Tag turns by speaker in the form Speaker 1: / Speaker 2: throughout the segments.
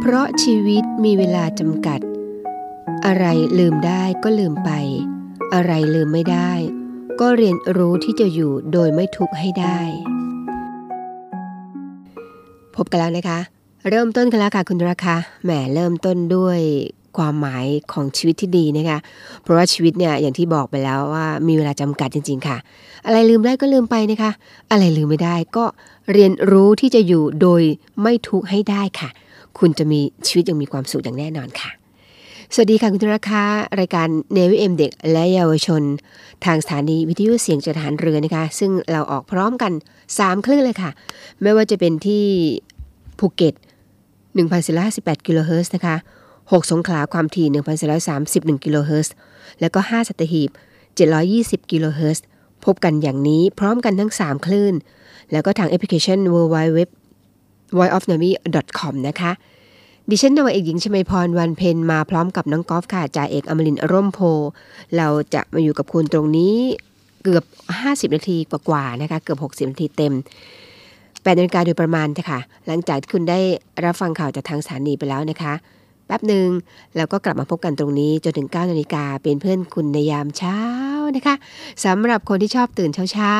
Speaker 1: เพราะชีวิตมีเวลาจำกัด อะไรลืมได้ก็ลืมไป อะไรลืมไม่ได้ ก็เรียนรู้ที่จะอยู่โดยไม่ทุกข์ให้ได้ พบกันแล้วนะคะ เริ่มต้นกันแล้วค่ะคุณราคาแหมเริ่มต้นด้วยความหมายของชีวิตที่ดีนะคะ เพราะว่าชีวิตเนี่ยอย่างที่บอกไปแล้วว่ามีเวลาจำกัดจริง ๆ ค่ะ อะไรลืมได้ก็ลืมไปนะคะ อะไรลืมไม่ได้ก็เรียนรู้ที่จะอยู่โดยไม่ทุกข์ให้ได้ค่ะ คุณจะมีชีวิตอย่างมีความสุขอย่างแน่นอนค่ะ สวัสดีค่ะคุณผู้ฟังคะรายการ Navy AM เด็กและเยาวชน ทางสถานีวิทยุเสียงจากทหารเรือนะคะ ซึ่งเราออกพร้อมกัน 3 คลื่นเลยค่ะ ไม่ว่าจะเป็นที่ภูเก็ต1,458กิโลเฮิรตซ์นะคะ6 สงขลาความถี่1,431กิโลเฮิรตซ์แล้วก็ 5 สัตหีบ 720กิโลเฮิรตซ์พบกันอย่างนี้พร้อมกันทั้ง 3 คลื่น แล้วก็ทางแอปพลิเคชัน w w w voiceofnavy com นะคะ ดิฉันนวเอกหญิงชมพรวันเพนมาพร้อมกับน้องกอล์ฟค่ะจ่าเอกอมรินร่มโพ เราจะมาอยู่กับคุณตรงนี้เกือบ 50 นาทีกว่าๆนะคะ เกือบ 60 นาทีเต็ม8นาฬิกาโดยประมาณค่ะ หลังจากที่คุณได้รับฟังข่าวจากทางสถานีไปแล้วนะคะ แป๊บหนึ่งแล้วก็กลับมาพบกันตรงนี้จนถึง9นาฬิกาเป็นเพื่อนคุณในยามเช้านะคะสำหรับคนที่ชอบตื่นเช้า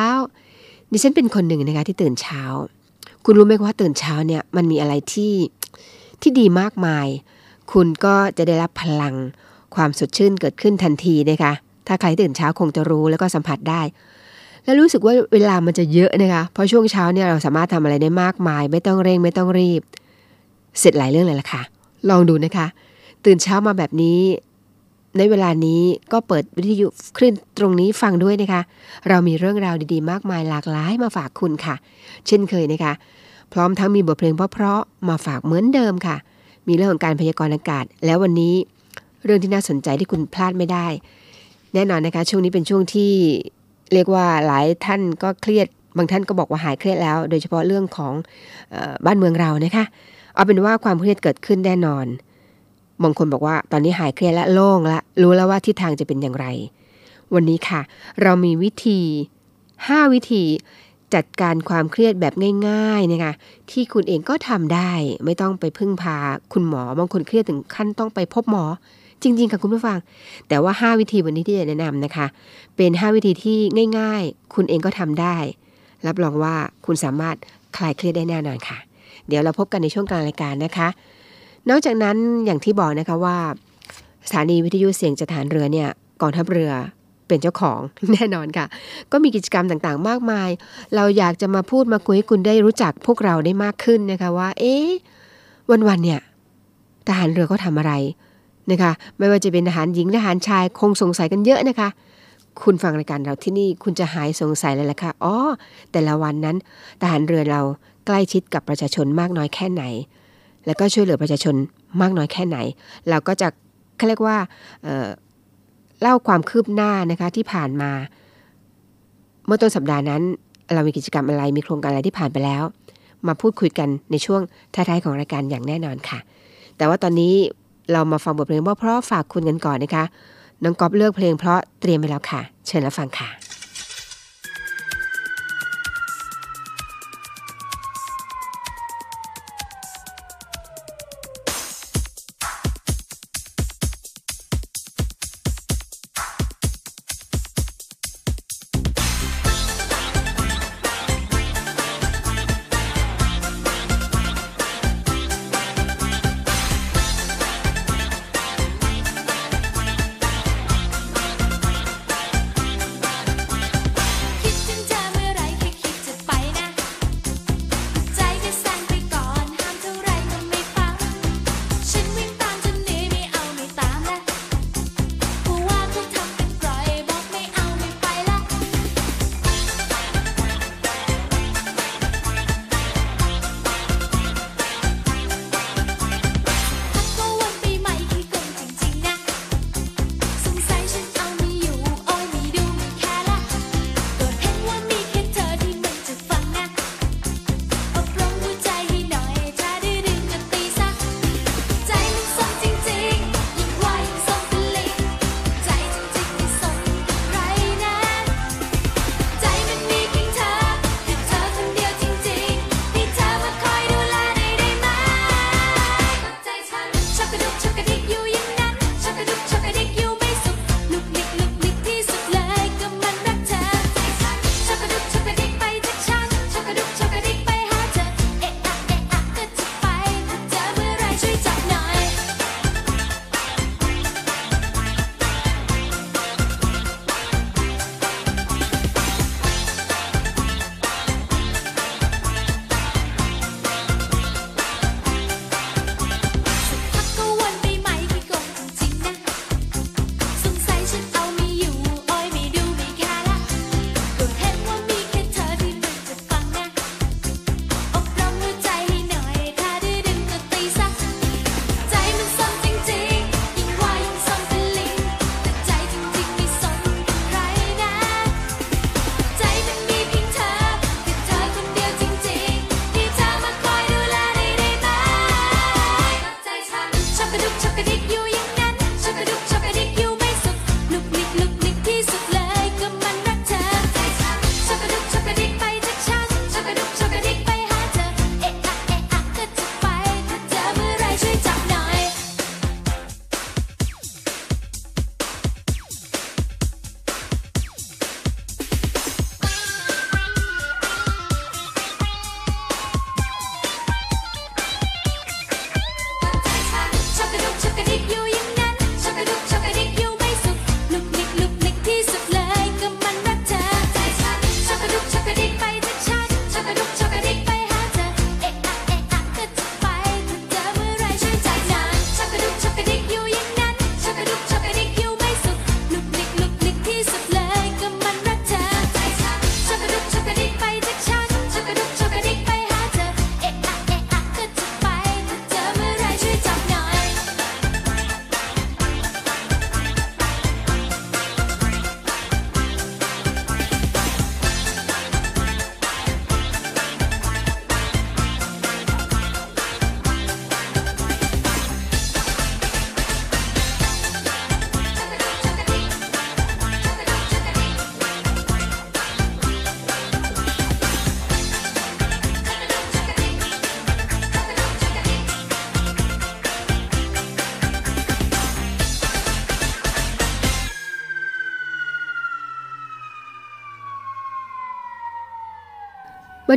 Speaker 1: ๆดิฉันเป็นคนหนึ่งนะคะที่ตื่นเช้า คุณรู้ไหมว่าตื่นเช้าเนี่ยมันมีอะไรที่ที่ดีมากมาย คุณก็จะได้รับพลังความสดชื่นเกิดขึ้นทันทีนะคะ ถ้าใครตื่นเช้าคงจะรู้แล้วก็สัมผัสได้ แล้วรู้สึกว่าเวลามันจะเยอะนะคะ เพราะช่วงเช้าเนี่ยเราสามารถทำอะไรได้มากมาย ไม่ต้องเร่งไม่ต้องรีบ เสร็จหลายเรื่องเลยล่ะค่ะ ลองดูนะคะ ตื่นเช้ามาแบบนี้ ในเวลานี้ก็เปิดวิทยุคลื่นตรงนี้ฟังด้วยนะคะ เรามีเรื่องราวดีๆ มากมายหลากหลายมาฝากคุณค่ะ เช่นเคยนะคะ พร้อมทั้งมีบทเพลงเพราะๆมาฝากเหมือนเดิมค่ะ มีเรื่องของการพยากรณ์อากาศ แล้ววันนี้เรื่องที่น่าสนใจที่คุณพลาดไม่ได้ แน่นอนนะคะ ช่วงนี้เป็นช่วงที่เรียกว่าหลายท่านก็เครียด บางท่านก็บอกว่าหายเครียดแล้ว โดยเฉพาะเรื่องของออบ้านเมืองเรานะคะ เอาเป็นว่าความเครียดเกิดขึ้นแน่นอน บางคนบอกว่าตอนนี้หายเครียดและโล่งละรู้แล้วว่าทิศทางจะเป็นอย่างไร วันนี้ค่ะ เรามีวิธี 5 วิธีจัดการความเครียดแบบง่ายๆนะคะที่คุณเองก็ทำได้ไม่ต้องไปพึ่งพาคุณหมอ บางคนเครียดถึงขั้นต้องไปพบหมอ จริง ๆ ค่ะคุณผู้ฟัง แต่ว่า 5 วิธีวันนี้ที่จะแนะนำนะคะ เป็น 5 วิธีที่ง่าย ๆ คุณเองก็ทำได้ รับรองว่าคุณสามารถคลายเครียดได้แน่นอนค่ะ เดี๋ยวเราพบกันในช่วงกลางรายการนะคะ นอกจากนั้นอย่างที่บอกนะคะว่า สถานีวิทยุเสียงจากฐานเรือเนี่ยกองทัพเรือเป็นเจ้าของแน่นอนค่ะ ก็มีกิจกรรมต่างๆ มากมาย เราอยากจะมาพูดมาคุยให้คุณได้รู้จักพวกเราได้มากขึ้นนะคะว่า เอ๊ะวันๆเนี่ยทหารเรือเขาทำอะไรนะคะ ไม่ว่าจะเป็นทหารหญิงทหารชายคงสงสัยกันเยอะนะคะ คุณฟังรายการเราที่นี่คุณจะหายสงสัยเลยละค่ะอ๋อแต่ละวันนั้นทหารเรือเราใกล้ชิดกับประชาชนมากน้อยแค่ไหน แล้วก็ช่วยเหลือประชาชนมากน้อยแค่ไหน เราก็จะเขาเรียกว่าเเล่าความคืบหน้านะคะที่ผ่านมา เมื่อต้นสัปดาห์นั้น เรามีกิจกรรมอะไรมีโครงการอะไรที่ผ่านไปแล้ว มาพูดคุยกันในช่วงท้ายๆของรายการอย่างแน่นอนค่ะ แต่ว่าตอนนี้เรามาฟังบทเพลงเพราะฝากคุณกันก่อนนะคะน้องก๊อฟเลือกเพลงเพราะเตรียมไปแล้วค่ะ เชิญรับฟังค่ะ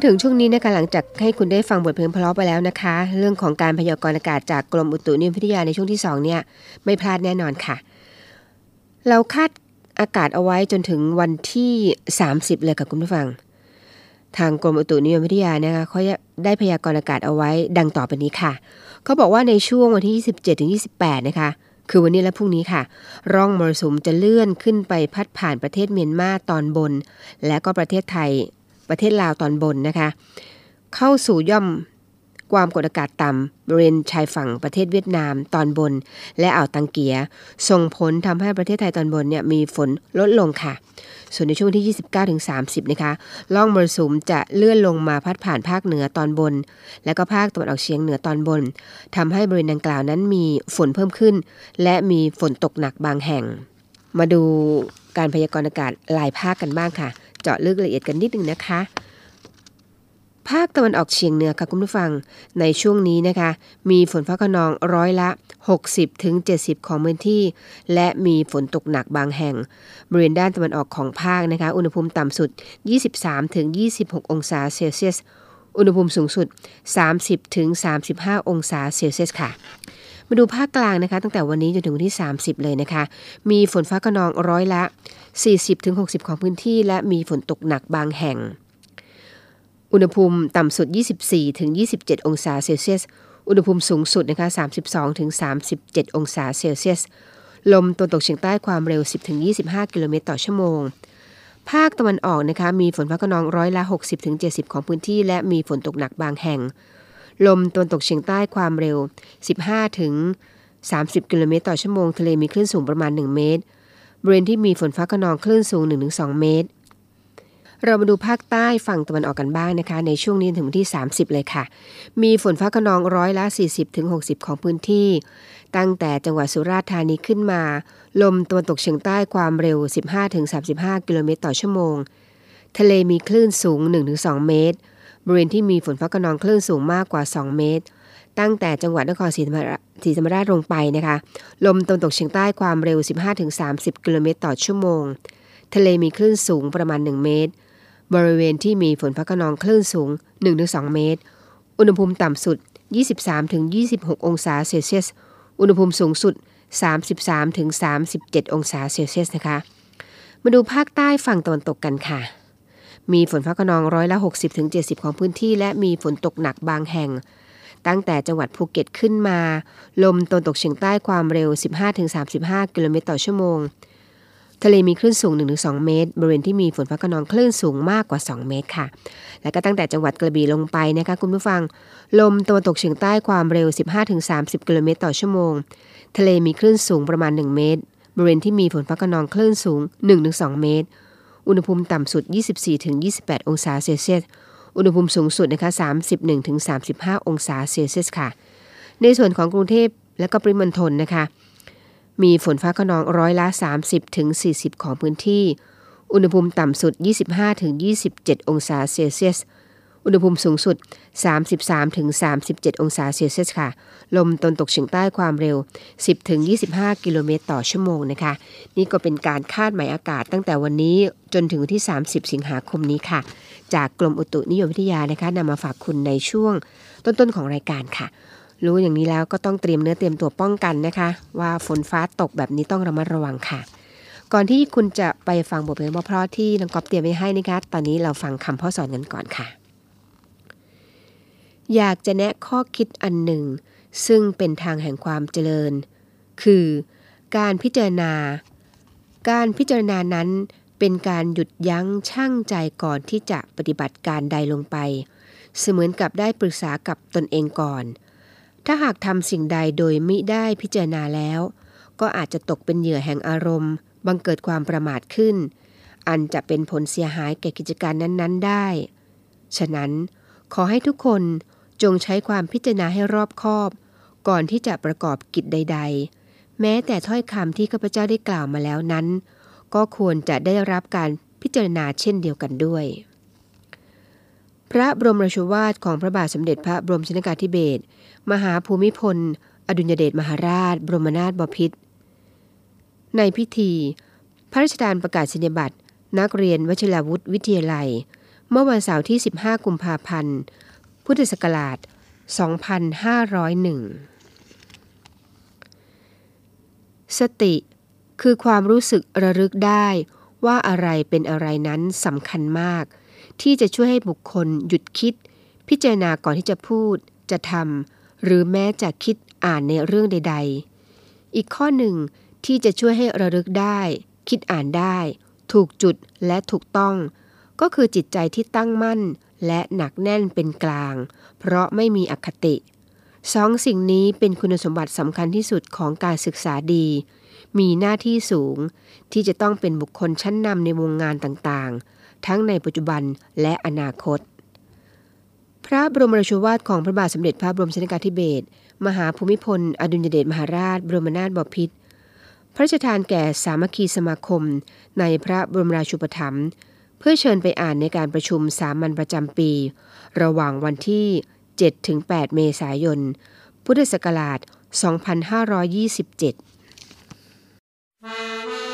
Speaker 1: มาถึงช่วงนี้นะคะหลังจากให้คุณได้ฟังบทเพลงเพลาะไปแล้วนะคะ เรื่องของการพยากรณ์อากาศจากกรมอุตุนิยมวิทยาในช่วงที่ 2 เนี่ย ไม่พลาดแน่นอนค่ะ เราคาดอากาศเอาไว้จนถึงวันที่ 30 เลยค่ะคุณผู้ฟัง ทางกรมอุตุนิยมวิทยานะคะเขาได้พยากรณ์อากาศเอาไว้ดังต่อไปนี้ค่ะเขาบอกว่าในช่วงวันที่ 27ถึง28 นะคะคือวันนี้และพรุ่งนี้ค่ะ ร่องมรสุมจะเลื่อนขึ้นไปพัดผ่านประเทศเมียนมาตอนบน และก็ประเทศไทย ประเทศลาวตอนบนนะคะ เข้าสู่ย่อมความกดอากาศต่ำบริเวณชายฝั่งประเทศเวียดนามตอนบน และอ่าวตังเกีย ส่งผลทำให้ประเทศไทยตอนบนเนี่ยมีฝนลดลงค่ะ ส่วนในช่วงที่ 29-30 นะคะล่องมรสุมจะเลื่อนลงมาพัดผ่านภาคเหนือตอนบน และก็ภาคตะวันออกเฉียงเหนือตอนบนทำให้บริเวณดังกล่าวนั้นมีฝนเพิ่มขึ้น และมีฝนตกหนักบางแห่ง มาดูการพยากรณ์อากาศหลายภาคกันบ้างค่ะ จาะลึกละเอียดกันนิดนึงนะคะ ภาคตะวันออกเฉียงเหนือค่ะคุณผู้ฟัง ในช่วงนี้นะคะ มีฝนฟ้าขนองร้อยละ 60ถึง70 ของพื้นที่ และมีฝนตกหนักบางแห่ง บริเวณด้านตะวันออกของภาคนะคะ อุณหภูมิต่ำสุด 23ถึง26 องศาเซลเซียส อุณหภูมิสูงสุด 30ถึง35 องศาเซลเซียสค่ะมาดูภาคกลางนะคะ ตั้งแต่วันนี้จนถึงวันที่ 30 เลยนะคะ มีฝนฟ้าขนองร้อยละ 40-60 ของพื้นที่ และมีฝนตกหนักบางแห่ง อุณหภูมิต่ำสุด 24-27 องศาเซลเซียส อุณหภูมิสูงสุดนะคะ 32-37 องศาเซลเซียส ลมตะวันตกเฉียงใต้ความเร็ว 10-25 กิโลเมตรต่อชั่วโมง ภาคตะวันออกนะคะมีฝนฟ้าขนองร้อยละ 60-70 ของพื้นที่ และมีฝนตกหนักบางแห่ง ลมตะวันตกเฉียงใต้ความเร็ว 15-30 กิโลเมตรต่อชั่วโมง ทะเลมีคลื่นสูงประมาณ 1 เมตร บริเวณที่มีฝนฟ้าขนองคลื่นสูง 1-2 เมตร เรามาดูภาคใต้ฝั่งตะวันออกกันบ้างนะคะ ในช่วงนี้ถึงวันที่ 30 เลยค่ะ มีฝนฟ้าขนองร้อยละ 40-60 ของพื้นที่ ตั้งแต่จังหวัดสุราษฎร์ธานีขึ้นมา ลมตะวันตกเฉียงใต้ความเร็ว 15-35 กิโลเมตรต่อชั่วโมง ทะเลมีคลื่นสูง 1-2 เมตรบริเวณที่มีฝนฟ้าขนองคลื่นสูงมากกว่า 2 เมตร ตั้งแต่จังหวัดนครศรีธรรมราช ลงไปนะคะ ลมตะวันตกเฉียงใต้ความเร็ว 15-30 กิโลเมตรต่อชั่วโมง ทะเลมีคลื่นสูงประมาณ 1 เมตร บริเวณที่มีฝนฟ้าขนองคลื่นสูง 1-2 เมตร อุณหภูมิต่ำสุด 23-26 องศาเซลเซียส อุณหภูมิสูงสุด 33-37 องศาเซลเซียสนะคะ มาดูภาคใต้ฝั่งตะวันตกกันค่ะมีฝนฟ้าขนองร้อยละ 60-70 ของพื้นที่ และมีฝนตกหนักบางแห่ง ตั้งแต่จังหวัดภูเก็ตขึ้นมา ลมตะวันตกเฉียงใต้ความเร็ว 15-35 กิโลเมตรต่อชั่วโมง ทะเลมีคลื่นสูง 1-2 เมตร บริเวณที่มีฝนฟ้าขนองคลื่นสูงมากกว่า 2 เมตรค่ะ และก็ตั้งแต่จังหวัดกระบี่ลงไปนะคะคุณผู้ฟัง ลมตะวันตกเฉียงใต้ความเร็ว 15-30 กิโลเมตรต่อชั่วโมง ทะเลมีคลื่นสูงประมาณ 1 เมตร บริเวณที่มีฝนฟ้าขนองคลื่นสูง 1-2 เมตร อุณหภูมิต่ำสุด 24-28 องศาเซลเซียส อุณหภูมิสูงสุดนะคะ31-35 องศาเซลเซียสค่ะ ในส่วนของกรุงเทพและก็ปริมณฑลนะคะ มีฝนฟ้าขนองร้อยละ 30ถึง40 ของพื้นที่ อุณหภูมิต่ำสุด 25ถึง27 องศาเซลเซียส อุณหภูมิสูงสุด 33ถึง37 องศาเซลเซียสค่ะ ลมตนตกเฉียงใต้ความเร็ว 10ถึง25 กิโลเมตรต่อชั่วโมงนะคะ นี่ก็เป็นการคาดหมายอากาศตั้งแต่วันนี้จนถึงที่ 30 สิงหาคมนี้ค่ะ จากกรมอุตุนิยมวิทยานะคะนำมาฝากคุณในช่วงต้นๆของรายการค่ะ รู้อย่างนี้แล้วก็ต้องเตรียมเนื้อเตรียมตัวป้องกันนะคะ ว่าฝนฟ้าตกแบบนี้ต้องระมัดระวังค่ะ ก่อนที่คุณจะไปฟังบทเพลงเพราะที่น้องก๊อฟเตรียมไว้ให้นะคะ ตอนนี้เราฟังคำพ่อสอนกันก่อนค่ะ อยากจะแนะข้อคิดอันหนึ่ง ซึ่งเป็นทางแห่งความเจริญ คือ การพิจารณา การพิจารณานั้น เป็นการหยุดยั้งชั่งใจก่อนที่จะปฏิบัติการใดลงไป เสมือนกับได้ปรึกษากับตนเองก่อน ถ้าหากทำสิ่งใดโดยไมิได้พิจารณาแล้ว ก็อาจจะตกเป็นเหยื่อแห่งอารมณ์ บังเกิดความประมาทขึ้น อันจะเป็นผลเสียหายแก่กิจการนั้น ๆ ได้ ฉะนั้น ขอให้ทุกคนจงใช้ความพิจารณาให้รอบคอบ ก่อนที่จะประกอบกิจใด ๆ แม้แต่ถ้อยคำที่ข้าพเจ้าได้กล่าวมาแล้วนั้น ก็ควรจะได้รับการพิจารณาเช่นเดียวกันด้วย พระบรมราชวาทของพระบาทสมเด็จพระบรมชนกาธิเบศรมหาภูมิพล อดุญเดชมหาราช บรมนาถบพิตรในพิธี พระราชทานประกาศนียบัตร นักเรียนวชิรวุฒิวิทยาลัย เมื่อวันเสาร์ที่ 15 กุมภาพันธ์ พุทธศักราช 2501 สติ คือความรู้สึกระลึกได้ว่าอะไรเป็นอะไรนั้นสำคัญมาก ที่จะช่วยให้บุคคลหยุดคิด พิจารณาก่อนที่จะพูด จะทำหรือแม้จะคิดอ่านในเรื่องใด ๆ อีกข้อหนึ่งที่จะช่วยให้ระลึกได้ คิดอ่านได้ ถูกจุดและถูกต้อง ก็คือจิตใจที่ตั้งมั่นและหนักแน่นเป็นกลาง เพราะไม่มีอคติสองสิ่งนี้เป็นคุณสมบัติสำคัญที่สุดของการศึกษาดี มีหน้าที่สูง ที่จะต้องเป็นบุคคลชั้นนำในวงงานต่างๆ ทั้งในปัจจุบันและอนาคต พระบรมราชวาทของพระบาทสมเด็จพระบรมชนกาธิเบศรมหาภูมิพล อดุลยเดชมหาราช บรมนาถบพิตรพระราชทานแก่สามัคคีสมาคม ในพระบรมราชูปถัมภ์เพื่อเชิญไปอ่านในการประชุมสามัญประจำปี ระหว่างวันที่ 7-8 เมษายน พุทธศักราช 2527
Speaker 2: ไ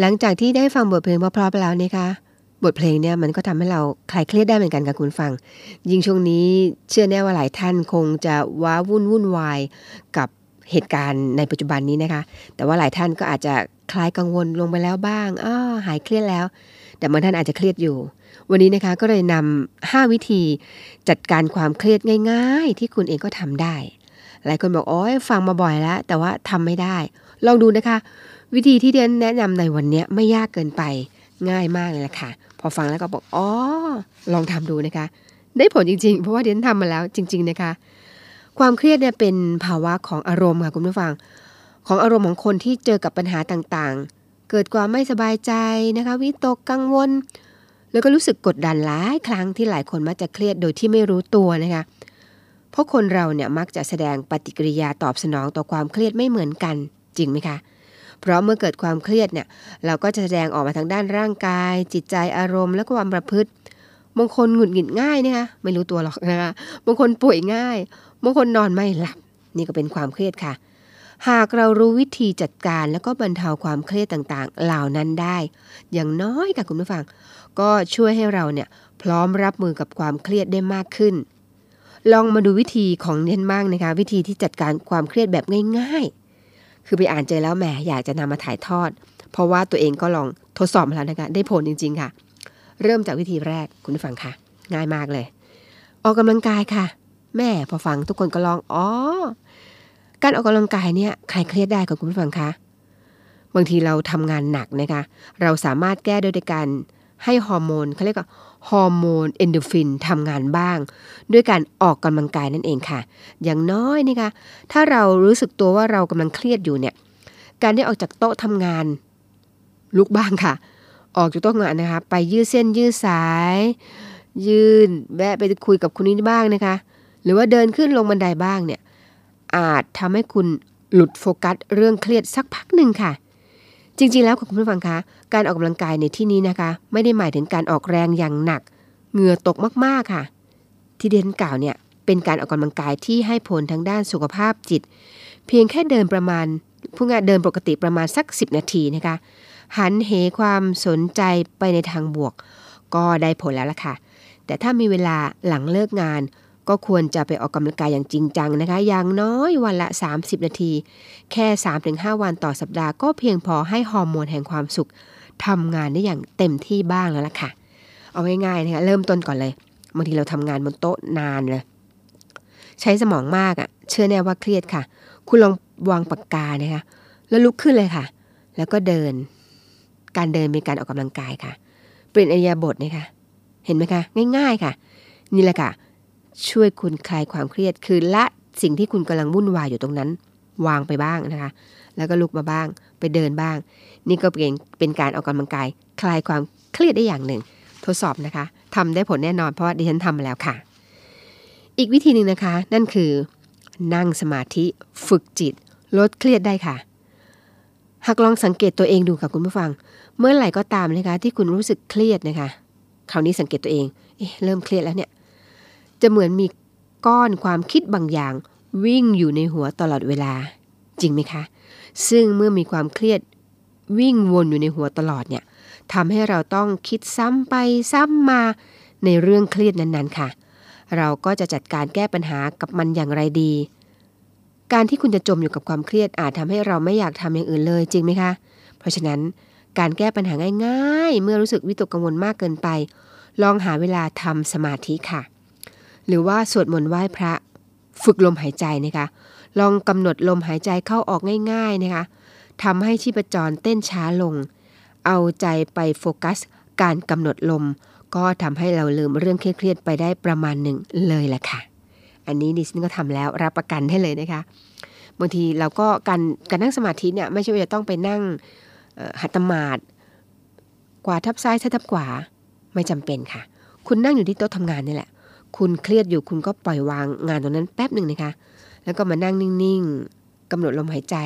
Speaker 2: ห
Speaker 3: ลังจาก
Speaker 1: ที่ได้ฟังบทเพลงเพราะๆไปแล้วนะคะบทเพลงเนี่ยมันก็ทำให้เราคลายเครียดได้เหมือนกันกับคุณฟัง ยิ่งช่วงนี้เชื่อแน่ว่าหลายท่านคงจะว้าวุ่นวุ่นวายกับเหตุการณ์ในปัจจุบันนี้นะคะ แต่ว่าหลายท่านก็อาจจะคลายกังวลลงไปแล้วบ้างอ้อหายเครียดแล้ว แต่บางท่านอาจจะเครียดอยู่ วันนี้นะคะก็เลยนำ5วิธีจัดการความเครียดง่าย ๆ ที่คุณเองก็ทำได้ หลายคนบอกโอ้ยฟังมาบ่อยแล้ว แต่ว่าทำไม่ได้ ลองดูนะคะ วิธีที่เดนแนะนำในวันนี้ไม่ยากเกินไปง่ายมากเลยล่ะค่ะ พอฟังแล้วก็บอกอ๋อลองทำดูนะคะ ได้ผลจริง ๆ เพราะว่าเดนทำมาแล้วจริง ๆนะคะ ความเครียดเนี่ยเป็นภาวะของอารมณ์ค่ะคุณผู้ฟัง ของอารมณ์ของคนที่เจอกับปัญหาต่างๆ เกิดความไม่สบายใจนะคะวิตกกังวล แล้วก็รู้สึกกดดันหลายครั้งที่หลายคนมักจะเครียดโดยที่ไม่รู้ตัวนะคะเพราะคนเราเนี่ยมักจะแสดงปฏิกิริยาตอบสนองต่อความเครียดไม่เหมือนกันจริงไหมคะ เพราะเมื่อเกิดความเครียดเนี่ยเราก็จะแสดงออกมาทางด้านร่างกาย จิตใจอารมณ์ และความประพฤติบางคนหงุดหงิดง่ายนะคะไม่รู้ตัวหรอกนะคะบางคนป่วยง่ายบางคนนอนไม่หลับ นี่ก็เป็นความเครียดค่ะ หากเรารู้วิธีจัดการแล้วก็บรรเทาความเครียดต่างๆ เหล่านั้นได้ อย่างน้อยค่ะคุณผู้ฟัง ก็ช่วยให้เราเนี่ยพร้อมรับมือกับความเครียดได้มากขึ้น ลองมาดูวิธีของเน้นบ้างนะคะ วิธีที่จัดการความเครียดแบบง่าย ๆ คือไปอ่านเจอแล้วแหมอยากจะนำมาถ่ายทอด เพราะว่าตัวเองก็ลองทดสอบมาแล้วนะคะได้ผลจริง ๆ ค่ะ เริ่มจากวิธีแรกคุณผู้ฟังค่ะ ง่ายมากเลย ออกกำลังกายค่ะ แม่พอฟังทุกคนก็ลองอ๋อการออกกำลังกายเนี่ยใครเครียดได้กับคุณผู้ฟังคะบางทีเราทำงานหนักนะคะ เราสามารถแก้โดยการให้ฮอร์โมนเขาเรียกว่า ฮอร์โมนเอนโดฟินทำงานบ้าง ด้วยการออกกำลังกายนั่นเองค่ะ อย่างน้อยนี่คะถ้าเรารู้สึกตัวว่าเรากำลังเครียดอยู่เนี่ย การได้ออกจากโต๊ะทำงาน ลุกบ้างค่ะ ออกจากโต๊ะงานนะคะ ไปยืดเส้นยืดสาย ยืนแวะไปคุยกับคนนี้บ้างนะคะ หรือว่าเดินขึ้นลงบันไดบ้างเนี่ย อาจทำให้คุณหลุดโฟกัสเรื่องเครียดสักพักหนึ่งค่ะจริงๆ แล้วคุณผู้ฟังคะ การออกกำลังกายในที่นี้นะคะ ไม่ได้หมายถึงการออกแรงอย่างหนัก เหงื่อตกมากๆค่ะ ที่เดนกล่าวเนี่ยเป็นการออกกำลังกายที่ให้ผลทางด้านสุขภาพจิต เพียงแค่เดินประมาณผู้งานเดินปกติประมาณสัก 10 นาทีนะคะ หันเหความสนใจไปในทางบวก ก็ได้ผลแล้วล่ะค่ะ แต่ถ้ามีเวลาหลังเลิกงาน ก็ควรจะไปออกกำลังกายอย่างจริงจังนะคะ อย่างน้อยวันละ 30 นาที แค่ 3-5 วันต่อสัปดาห์ก็เพียงพอให้ฮอร์โมนแห่งความสุข ทำงานได้อย่างเต็มที่บ้างแล้วล่ะค่ะ เอาง่ายๆนะคะเริ่มต้นก่อนเลยบางทีเราทำงานบนโต๊ะนานเลย ใช้สมองมากอะ่ะ เชื่อแน่ว่าเครียดค่ะ คุณลองวางปากกานะคะแล้วลุกขึ้นเลยค่ะ แล้วก็เดิน การเดินเป็นการออกกำลังกายค่ะ เปลี่ยนอริยาบทนะคะเห็นไหมคะ ง่าย ๆค่ะ นี่แหละค่ะ ช่วยคุณคลายความเครียดคือละสิ่งที่คุณกำลังวุ่นวายอยู่ตรงนั้น วางไปบ้างนะคะ แล้วก็ลุกมาบ้าง ไปเดินบ้าง นี่ก็เป็นเป็นการออกกำลังกาย คลายความเครียดได้อย่างหนึ่ง ทดสอบนะคะทำได้ผลแน่นอนเพราะว่าดิฉันทำมาแล้วค่ะ อีกวิธีหนึ่งนะคะ นั่นคือ นั่งสมาธิฝึกจิต ลดเครียดได้ค่ะ หากลองสังเกตตัวเองดูค่ะคุณผู้ฟัง เมื่อไหร่ก็ตามนะคะ ที่คุณรู้สึกเครียดนะคะ คราวนี้สังเกตตัวเองเอ๊ะเริ่มเครียดแล้วเนี่ย จะเหมือนมีก้อนความคิดบางอย่าง วิ่งอยู่ในหัวตลอดเวลา จริงไหมคะ ซึ่งเมื่อมีความเครียด วิ่งวนอยู่ในหัวตลอดเนี่ยทำให้เราต้องคิดซ้ำไปซ้ำมาในเรื่องเครียดนั้นๆค่ะ เราก็จะจัดการแก้ปัญหากับมันอย่างไรดี การที่คุณจะจมอยู่กับความเครียดอาจทำให้เราไม่อยากทำอย่างอื่นเลยจริงไหมคะ เพราะฉะนั้นการแก้ปัญหาง่ายๆ เมื่อรู้สึกวิตกกังวลมากเกินไป ลองหาเวลาทำสมาธิค่ะ หรือว่าสวดมนต์ไหว้พระ ฝึกลมหายใจนะคะ ลองกำหนดลมหายใจเข้าออกง่าย ๆนะคะ ทำให้ชีพจรเต้นช้าลง เอาใจไปโฟกัส การกำหนดลม ก็ทำให้เราลืมเรื่องเครียดๆไปได้ประมาณหนึ่งเลยแหละค่ะ อันนี้ดิฉันก็ทำแล้วรับประกันได้เลยนะคะ บางทีเราก็การการนั่งสมาธิเนี่ยไม่ใช่ว่าจะต้องไปนั่งหัตถมาดกว่าทับซ้ายทับขวาไม่จำเป็นค่ะ คุณนั่งอยู่ที่โต๊ะทำงานนี่แหละ คุณเครียดอยู่คุณก็ปล่อยวางงานตรงนั้นแป๊บหนึ่งนะคะ แล้วก็มานั่งนิ่งๆกำหนดลมหายใจ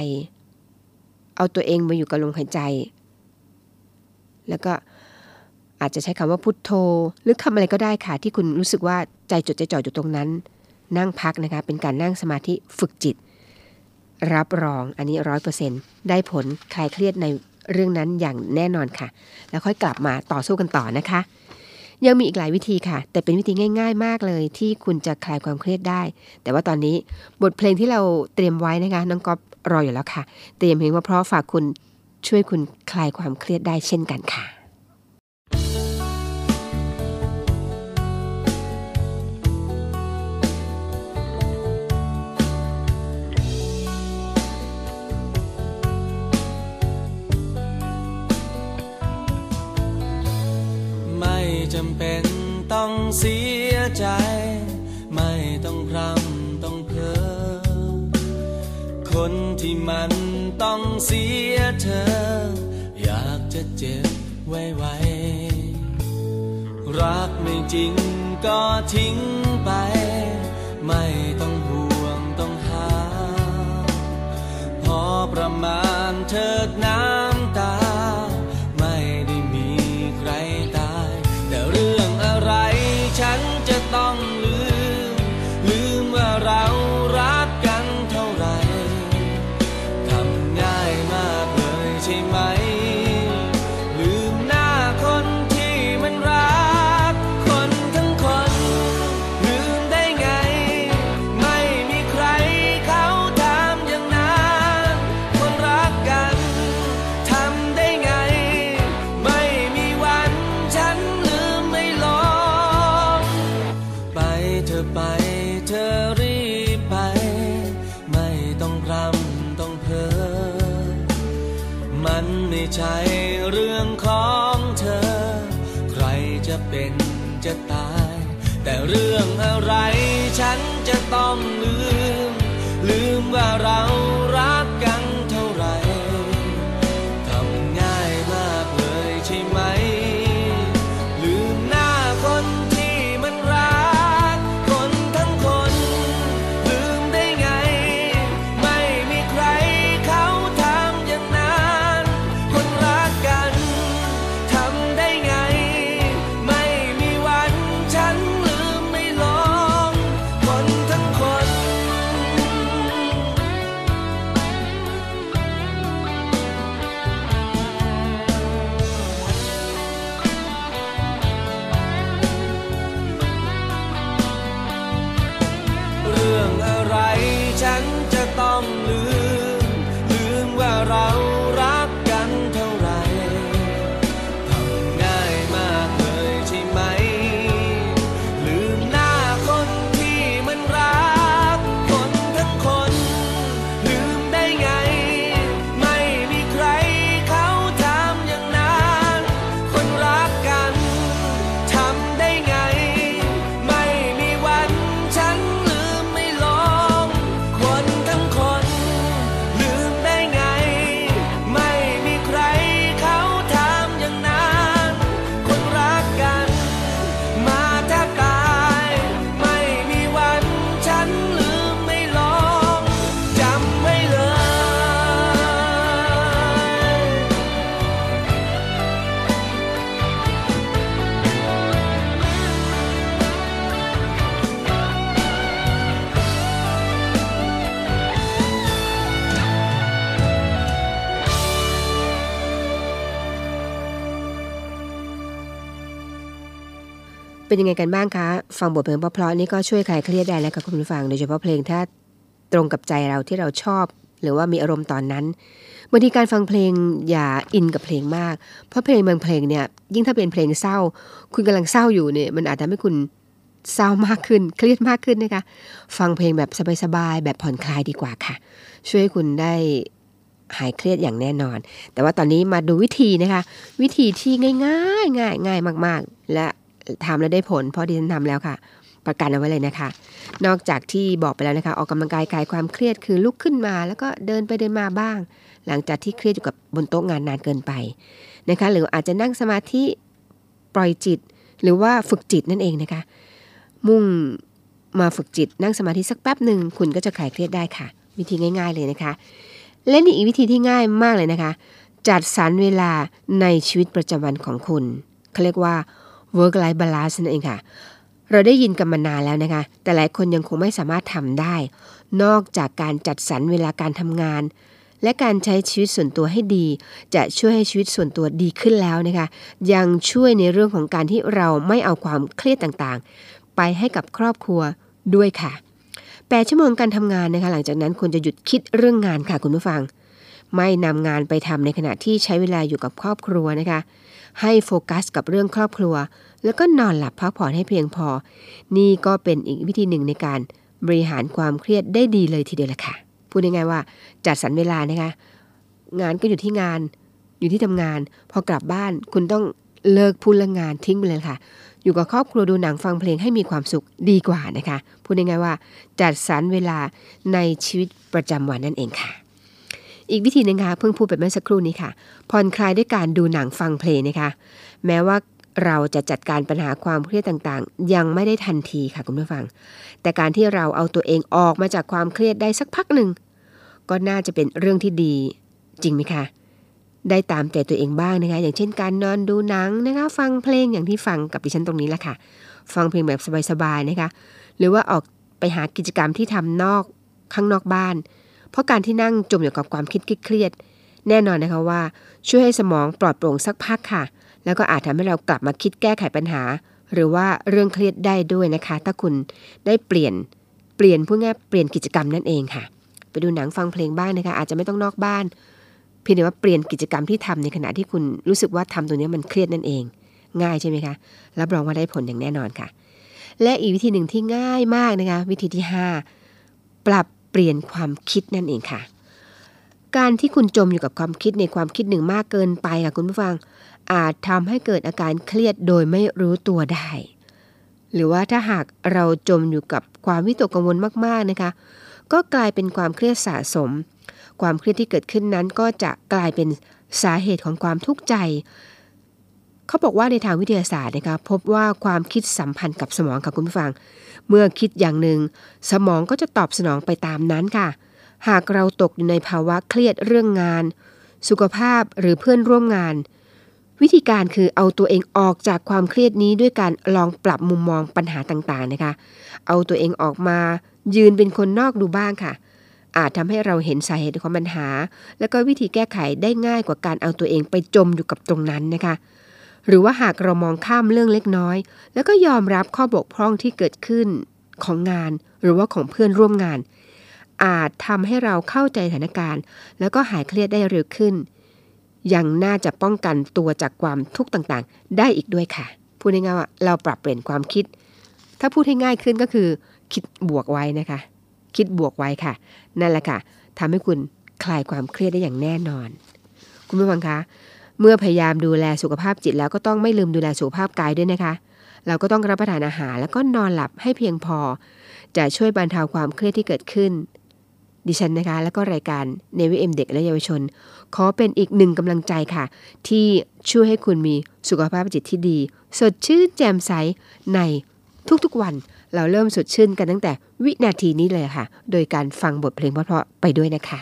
Speaker 1: เอาตัวเองมาอยู่กับลมหายใจ แล้วก็อาจจะใช้คำว่าพุทโธ หรือคำอะไรก็ได้ค่ะ ที่คุณรู้สึกว่าใจจดใจจ่ออยู่ตรงนั้น นั่งพักนะคะ เป็นการนั่งสมาธิฝึกจิต รับรองอันนี้ร้อยเปอร์เซ็นได้ผลคลายเครียดในเรื่องนั้นอย่างแน่นอนค่ะ แล้วค่อยกลับมาต่อสู้กันต่อนะคะ ยังมีอีกหลายวิธีค่ะ แต่เป็นวิธีง่าย ๆ มากเลย ที่คุณจะคลายความเครียดได้ แต่ว่าตอนนี้บทเพลงที่เราเตรียมไว้นะคะน้องก๊อฟ รออยู่แล้วค่ะ เตรียมเพลงว่าเพราะฝากคุณช่วยคุณคลายความเครียดได้เช่นกันค่ะ
Speaker 3: จำเป็นต้องเสียใจ ต้องเสียเธอ อยากจะเจ็บไว้ไว้ รักไม่จริงก็ทิ้งไป ไม่ต้องห่วงต้องหา พอประมาณเธอน้ำ เรื่องอะไรฉันจะต้องลืม เป็
Speaker 1: นยังไงกันบ้างคะ ฟังบทเพลงเพราะๆนี่ก็ช่วยคลายเครียดได้แล้วค่ะคุณผู้ฟังโดยเฉพาะเพลงถ้าตรงกับใจเราที่เราชอบ หรือว่ามีอารมณ์ตอนนั้นบางทีการฟังเพลงอย่าอินกับเพลงมาก เพราะเพลงบางเพลงเนี่ยยิ่งถ้าเป็นเพลงเศร้า คุณกำลังเศร้าอยู่เนี่ยมันอาจจะทำให้คุณเศร้ามากขึ้น เครียดมากขึ้นนะคะฟังเพลงแบบสบายๆแบบผ่อนคลายดีกว่าค่ะ ช่วยให้คุณได้หายเครียดอย่างแน่นอน แต่ว่าตอนนี้มาดูวิธีนะคะ วิธีที่ง่ายๆง่ายง่ายมากๆ และ ทำแล้วได้ผล เพราะดิฉันทำแล้วค่ะ ประกันเอาไว้เลยนะคะ นอกจากที่บอกไปแล้วนะคะ ออกกำลังกายคลายความเครียดคือลุกขึ้นมา แล้วก็เดินไปเดินมาบ้าง หลังจากที่เครียดอยู่กับบนโต๊ะงานนานเกินไปนะคะ หรืออาจจะนั่งสมาธิปล่อยจิต หรือว่าฝึกจิตนั่นเองนะคะ มุ่งมาฝึกจิตนั่งสมาธิสักแป๊บหนึ่งคุณก็จะคลายเครียดได้ค่ะ วิธีง่าย ๆเลยนะคะและนี่อีกวิธีที่ง่ายมากเลยนะคะ จัดสรรเวลาในชีวิตประจำวันของคุณเขาเรียกว่า work life balance นั่นเองค่ะ เราได้ยินกันมานานแล้วนะคะ แต่หลายคนยังคงไม่สามารถทำได้ นอกจากการจัดสรรเวลาการทำงาน และการใช้ชีวิตส่วนตัวให้ดี จะช่วยให้ชีวิตส่วนตัวดีขึ้นแล้วนะคะ ยังช่วยในเรื่องของการที่เราไม่เอาความเครียดต่างๆ ไปให้กับครอบครัวด้วยค่ะ 8 ชั่วโมงการทำงานนะคะ หลังจากนั้นควรจะหยุดคิดเรื่องงานค่ะคุณผู้ฟัง ไม่นำงานไปทำในขณะที่ใช้เวลาอยู่กับครอบครัวนะคะ ให้โฟกัสกับเรื่องครอบครัว แล้วก็นอนหลับพักผ่อนให้เพียงพอ นี่ก็เป็นอีกวิธีหนึ่งในการบริหารความเครียดได้ดีเลยทีเดียวละค่ะ พูดง่ายๆว่าจัดสรรเวลานะคะ งานก็อยู่ที่งาน อยู่ที่ทำงาน พอกลับบ้านคุณต้องเลิกพูดเรื่องงานทิ้งไปเลยค่ะ อยู่กับครอบครัวดูหนังฟังเพลงให้มีความสุขดีกว่านะคะ พูดง่ายๆว่า จัดสรรเวลาในชีวิตประจำวันนั่นเองค่ะ อีกวิธีหนึงค่ะเพิ่งพูดไปเมื่อสักครู่นี้ค่ะผ่อนคลายด้วยการดูหนังฟังเพลงนะคะ แม้ว่าเราจะจัดการปัญหาความเครียดต่างๆ ยังไม่ได้ทันทีค่ะคุณผู้ฟัง แต่การที่เราเอาตัวเองออกมาจากความเครียดได้สักพักหนึ่งก็น่าจะเป็นเรื่องที่ดี จริงไหมคะ ได้ตามใจตัวเองบ้างนะคะ อย่างเช่นการนอนดูหนังนะคะ ฟังเพลงอย่างที่ฟังกับดิฉันตรงนี้แหละค่ะ ฟังเพลงแบบสบายๆนะคะ หรือว่าออกไปหากิจกรรมที่ทำนอกข้างนอกบ้าน เพราะการที่นั่งจมอยู่กับความคิดเครียด แน่นอนนะคะว่า ช่วยให้สมองปลอดโปร่งสักพักค่ะ แล้วก็อาจทำให้เรากลับมาคิดแก้ไขปัญหา หรือว่าเรื่องเครียดได้ด้วยนะคะ ถ้าคุณได้เปลี่ยนเปลี่ยนพูดง่ายเปลี่ยนกิจกรรมนั่นเองค่ะ ไปดูหนังฟังเพลงบ้างนะคะ อาจจะไม่ต้องนอกบ้าน เพียงแต่ว่าเปลี่ยนกิจกรรมที่ทำในขณะที่คุณรู้สึกว่าทำตัวนี้มันเครียดนั่นเอง ง่ายใช่ไหมคะรับรองว่าได้ผลอย่างแน่นอนค่ะ และอีกวิธีหนึ่งที่ง่ายมากนะคะ วิธีที่ 5 ปรับ เปลี่ยนความคิดนั่นเองค่ะ การที่คุณจมอยู่กับความคิดในความคิดหนึ่งมากเกินไปค่ะคุณผู้ฟัง อาจทำให้เกิดอาการเครียดโดยไม่รู้ตัวได้ หรือว่าถ้าหากเราจมอยู่กับความวิตกกังวลมากๆนะคะ ก็กลายเป็นความเครียดสะสม ความเครียดที่เกิดขึ้นนั้นก็จะกลายเป็นสาเหตุของความทุกข์ใจ เขาบอกว่าในทางวิทยาศาสตร์นะคะพบว่าความคิดสัมพันธ์กับสมองค่ะคุณผู้ฟัง เมื่อคิดอย่างหนึ่ง สมองก็จะตอบสนองไปตามนั้นค่ะ หากเราตกอยู่ในภาวะเครียดเรื่องงาน สุขภาพหรือเพื่อนร่วมงาน วิธีการคือเอาตัวเองออกจากความเครียดนี้ด้วยการลองปรับมุมมองปัญหาต่างๆนะคะ เอาตัวเองออกมายืนเป็นคนนอกดูบ้างค่ะอาจทำให้เราเห็นสาเหตุของปัญหา แล้วก็วิธีแก้ไขได้ง่ายกว่าการเอาตัวเองไปจมอยู่กับตรงนั้นนะคะ หรือว่าหากเรามองข้ามเรื่องเล็กน้อย แล้วก็ยอมรับข้อบกพร่องที่เกิดขึ้นของงาน หรือว่าของเพื่อนร่วมงาน อาจทำให้เราเข้าใจสถานการณ์ แล้วก็หายเครียดได้เร็วขึ้น ยังน่าจะป้องกันตัวจากความทุกข์ต่างๆ ได้อีกด้วยค่ะพูดง่ายๆว่าเราปรับเปลี่ยนความคิด ถ้าพูดให้ง่ายขึ้นก็คือ คิดบวกไว้นะคะ คิดบวกไว้ค่ะ นั่นแหละค่ะทำให้คุณคลายความเครียดได้อย่างแน่นอน คุณผู้ฟังคะ เมื่อพยายามดูแลสุขภาพจิตแล้วก็ต้องไม่ลืมดูแลสุขภาพกายด้วยนะคะ เราก็ต้องรับประทานอาหารแล้วก็นอนหลับให้เพียงพอ จะช่วยบรรเทาความเครียดที่เกิดขึ้น ดิฉันนะคะ แล้วก็รายการเนวิเอ็มเด็กและเยาวชน ขอเป็นอีกหนึ่งกำลังใจค่ะ ที่ช่วยให้คุณมีสุขภาพจิตที่ดี สดชื่นแจ่มใสในทุกๆวันเราเริ่มสดชื่นกันตั้งแต่วินาทีนี้เลยค่ะ โดยการฟังบทเพลงเพราะๆไปด้วยนะคะ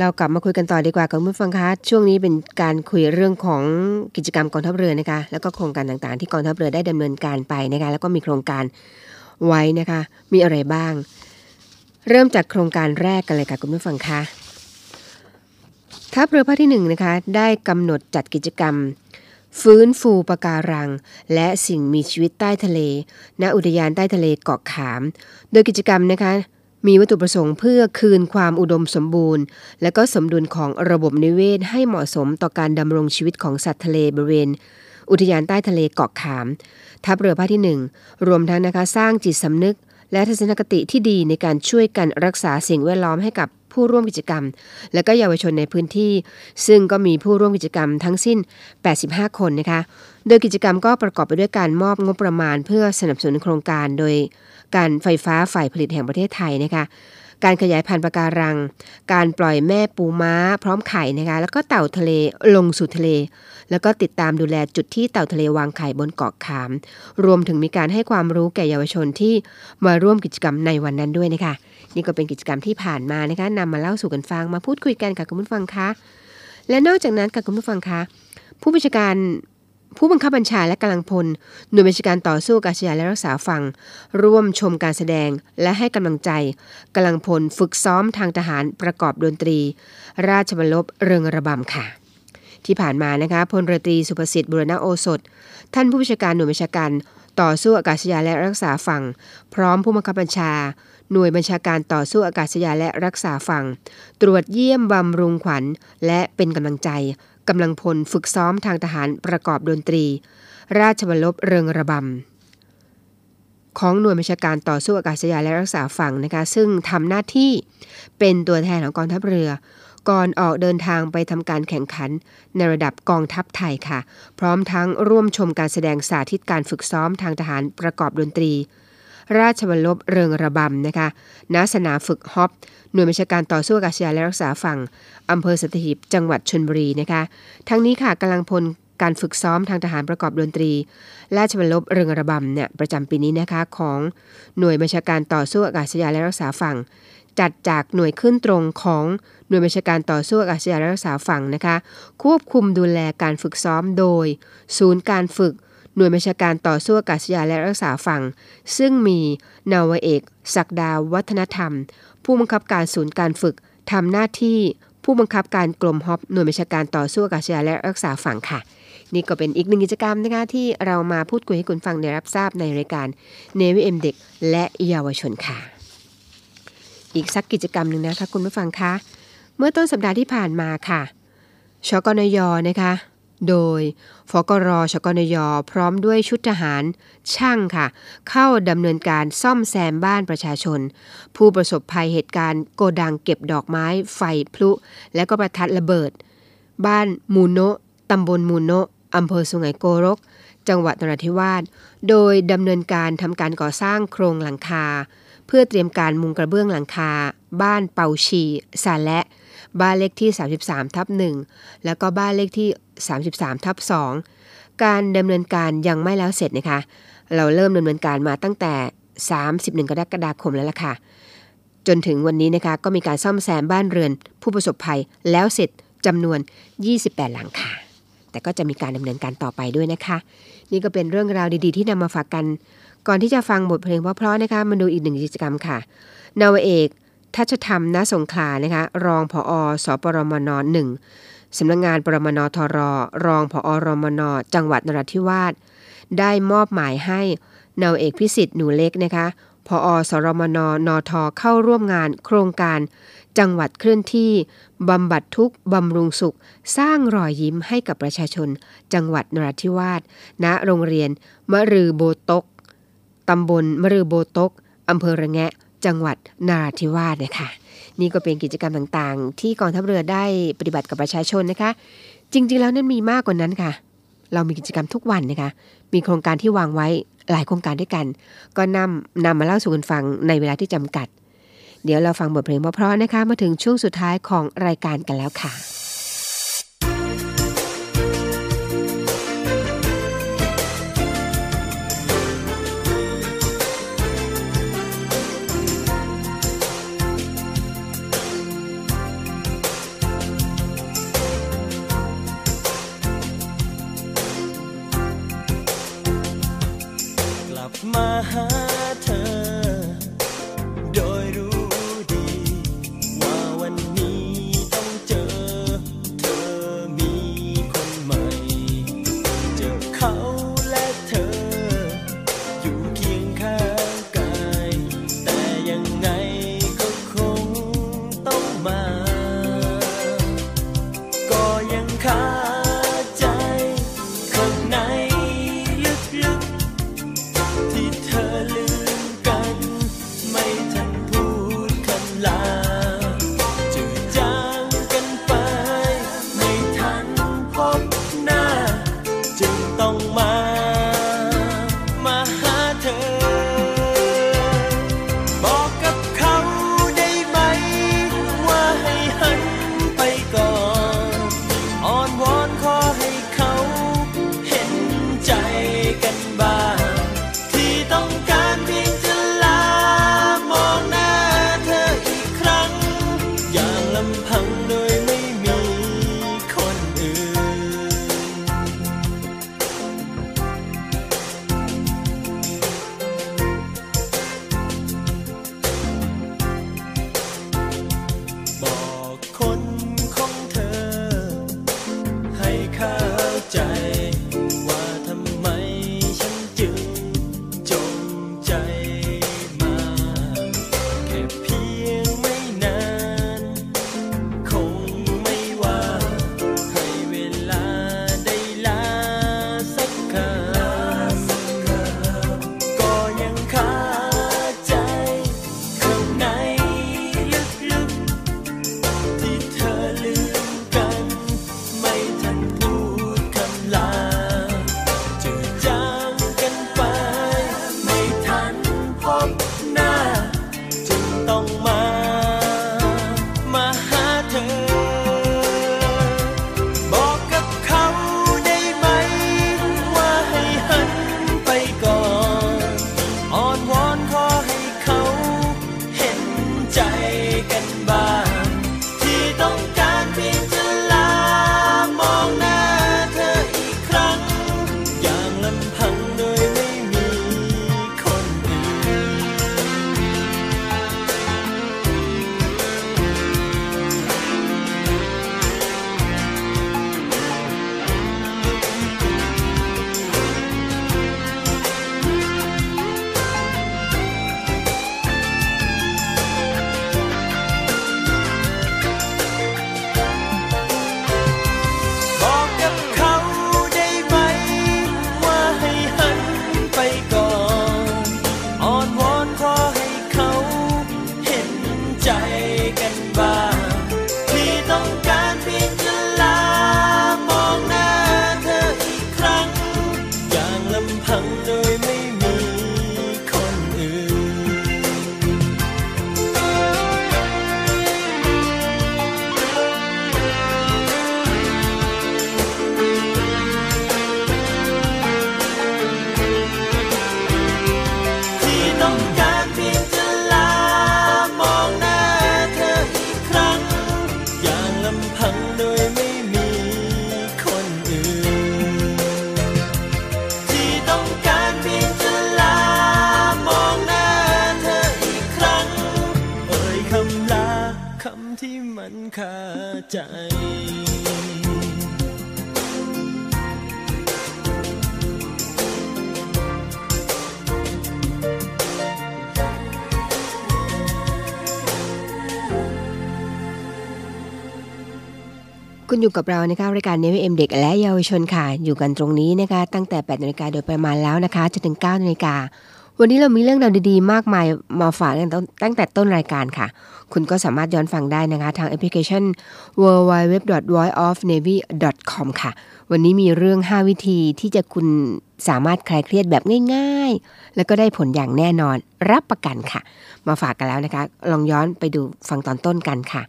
Speaker 1: เรากลับมาคุยกันต่อดีกว่าคุณผู้ฟังคะช่วงนี้เป็นการคุยเรื่องของกิจกรรมกองทัพเรือนะคะ แล้วก็โครงการต่างๆ ที่กองทัพเรือได้ดำเนินการไปนะคะ แล้วก็มีโครงการไว้นะคะ มีอะไรบ้าง เริ่มจากโครงการแรกกันเลยค่ะคุณผู้ฟังคะทัพเรือภาคที่หนึ่งนะคะได้กำหนดจัดกิจกรรม ฟื้นฟูปะการัง และสิ่งมีชีวิตใต้ทะเล ณอุทยานใต้ทะเลเกาะขาม โดยกิจกรรมนะคะ มีวัตถุประสงค์เพื่อคืนความอุดมสมบูรณ์ และก็สมดุลของระบบนิเวศให้เหมาะสมต่อการดำรงชีวิตของสัตว์ทะเลบริเวณ อุทยานใต้ทะเลเกาะขาม ทัพเรือภาคที่ 1 รวมทั้งนะคะสร้างจิตสำนึก และทัศนคติที่ดีในการช่วยกันรักษาสิ่งแวดล้อมให้กับผู้ร่วมกิจกรรม และก็เยาวชนในพื้นที่ ซึ่งก็มีผู้ร่วมกิจกรรมทั้งสิ้น 85 คนนะคะ โดยกิจกรรมก็ประกอบไปด้วยการมอบงบประมาณเพื่อสนับสนุนโครงการโดย การไฟฟ้าฝ่ายผลิตแห่งประเทศไทยนะคะ การขยายพันธุ์ปะการัง การปล่อยแม่ปูม้าพร้อมไข่นะคะ แล้วก็เต่าทะเลลงสู่ทะเล แล้วก็ติดตามดูแลจุดที่เต่าทะเลวางไข่บนเกาะขาม รวมถึงมีการให้ความรู้แก่เยาวชนที่มาร่วมกิจกรรมในวันนั้นด้วยนะคะ นี่ก็เป็นกิจกรรมที่ผ่านมานะคะนำมาเล่าสู่กันฟังมาพูดคุยกันกับคุณผู้ฟังคะและนอกจากนั้นกับคุณผู้ฟังคะผู้บัญชาการ ผู้บังคับบัญชาและกำลังพล หน่วยบัญชาการต่อสู้อากาศยานและรักษาฝั่งร่วมชมการแสดงและให้กำลังใจกำลังพลฝึกซ้อมทางทหารประกอบดนตรี ราชบัลลบเริงระบำค่ะ ที่ผ่านมานะคะพลเรือตรีสุภสิทธิ์บุรณโอสถ ท่านผู้บัญชาการหน่วยบัญชาการต่อสู้อากาศยานและรักษาฝั่งพร้อมผู้บังคับบัญชา หน่วยบัญชาการต่อสู้อากาศยานและรักษาฝั่งตรวจเยี่ยมบำรุงขวัญ และเป็นกำลังใจ กำลังพลฝึกซ้อมทางทหารประกอบดนตรี ราชบัลลบเริงระบำ ของหน่วยบัญชาการต่อสู้อากาศยานและรักษาฝั่งนะคะซึ่งทำหน้าที่เป็นตัวแทนของกองทัพเรือ ก่อนออกเดินทางไปทำการแข่งขันในระดับกองทัพไทยค่ะ พร้อมทั้งร่วมชมการแสดงสาธิตการฝึกซ้อมทางทหารประกอบดนตรี ราชบัลลบเริงระบำนะคะณสนามฝึกฮอปหน่วยบัญชาการต่อสู้อากาศยานและรักษาฝั่งอำเภอสัตหีบจังหวัดชนบุรีนะคะทั้งนี้ค่ะกำลังพลการฝึกซ้อมทางทหารประกอบดนตรี ราชบัลลบเริงระบำเนี่ยประจำปีนี้นะคะของหน่วยบัญชาการต่อสู้อากาศยานและรักษาฝั่ง จัดจากหน่วยขึ้นตรงของหน่วยบัญชาการต่อสู้อากาศยานและรักษาฝั่งนะคะ ควบคุมดูแลการฝึกซ้อมโดย ศูนย์การฝึก หน่วยบัญชาการต่อสู้อากาศยานและรักษาฝั่ง ซึ่งมีนาวเอกศักดาวัฒนธรรม ผู้บังคับการศูนย์การฝึกทำหน้าที่ผู้บังคับการกลมฮอปหน่วยบัญชาการต่อสู้อากาศยานและรักษาฝั่งค่ะ นี่ก็เป็นอีกหนึ่งกิจกรรมนะคะที่เรามาพูดคุยให้คุณฟังได้รับทราบในรายการเนวิเอ็มเด็กและเยาวชนค่ะ อีกสักกิจกรรมหนึ่งนะคะคุณผู้ฟังคะเมื่อต้นสัปดาห์ที่ผ่านมาค่ะชกนยนะคะ โดยฟกรชกนยพร้อมด้วยชุดทหารช่างค่ะ เข้าดำเนินการซ่อมแซมบ้านประชาชน ผู้ประสบภัยเหตุการณ์โกดังเก็บดอกไม้ ไฟพลุ และก็ประทัดระเบิด บ้านมูโนะตำบลมูโนะอำเภอสุไหงโกรก จังหวัดนราธิวาสโดยดำเนินการทำการก่อสร้างโครงหลังคา เพื่อเตรียมการมุงกระเบื้องหลังคา บ้านเป่าชีสาและ บ้านเลขที่ 33ทับ1แล้วก็บ้านเลขที่ 33ทับ2การดำเนินการยังไม่แล้วเสร็จนะคะ เราเริ่มดำเนินการมาตั้งแต่ 31 กรกฎาคมแล้วล่ะค่ะ จนถึงวันนี้นะคะก็มีการซ่อมแซมบ้านเรือน ผู้ประสบภัยแล้วเสร็จจำนวน 28 หลังค่ะ แต่ก็จะมีการดำเนินการต่อไปด้วยนะคะ นี่ก็เป็นเรื่องราวดีๆ ที่นำมาฝากกัน ก่อนที่จะฟังบทเพลงเพราะๆนะคะมาดูอีกหนึ่งกิจกรรมค่ะนาวเอกทัชธรรมณสงขลานะคะ รองผอสปรมนหนึ่ง สำนักงงานปรมนทรรองผอรมนจังหวัดนราธิวาสได้มอบหมายให้นาวเอกพิสิทธิ์หนูเล็กนะคะผอสรมนนทเข้าร่วมงานโครงการ จังหวัดเคลื่อนที่บำบัดทุกบำรุงสุข สร้างรอยยิ้มให้กับประชาชน จังหวัดนราธิวาสณโรงเรียนมะรือโบตกตำบลมะรือโบตกอำเภอระแงะ จังหวัดนราธิวาสเนะคะ นี่ก็เป็นกิจกรรมต่างๆ ที่กองทัพเรือได้ปฏิบัติกับประชาชนนะคะ จริงๆ แล้วนั้นมีมากกว่านั้นค่ะ เรามีกิจกรรมทุกวันนะคะ มีโครงการที่วางไว้หลายโครงการด้วยกัน ก็นำนำมาเล่าสู่กันฟังในเวลาที่จำกัด เดี๋ยวเราฟังบทเพลงเพราะๆนะคะ มาถึงช่วงสุดท้ายของรายการกันแล้วค่ะ
Speaker 3: my คุ
Speaker 1: ณอยู่กับเรานะคะรายการเนวิเอ็มเด็กและเยาวชนค่ะ อยู่กันตรงนี้นะคะตั้งแต่8นาฬิกาโดยประมาณแล้วนะคะจนถึง9นาฬิกาวันนี้เรามีเรื่องราวดีๆ มากมายมาฝากตั้งแต่ตั้งแต่ต้นรายการค่ะ คุณก็สามารถย้อนฟังได้นะคะทางแอปพลิเคชัน www.voiceofnavy.com ค่ะ วันนี้มีเรื่อง 5 วิธีที่จะคุณสามารถคลายเครียดแบบง่าย ๆ แล้วก็ได้ผลอย่างแน่นอนรับประกันค่ะ มาฝากกันแล้วนะคะ ลองย้อนไปดูฟังตอนต้นกันค่ะ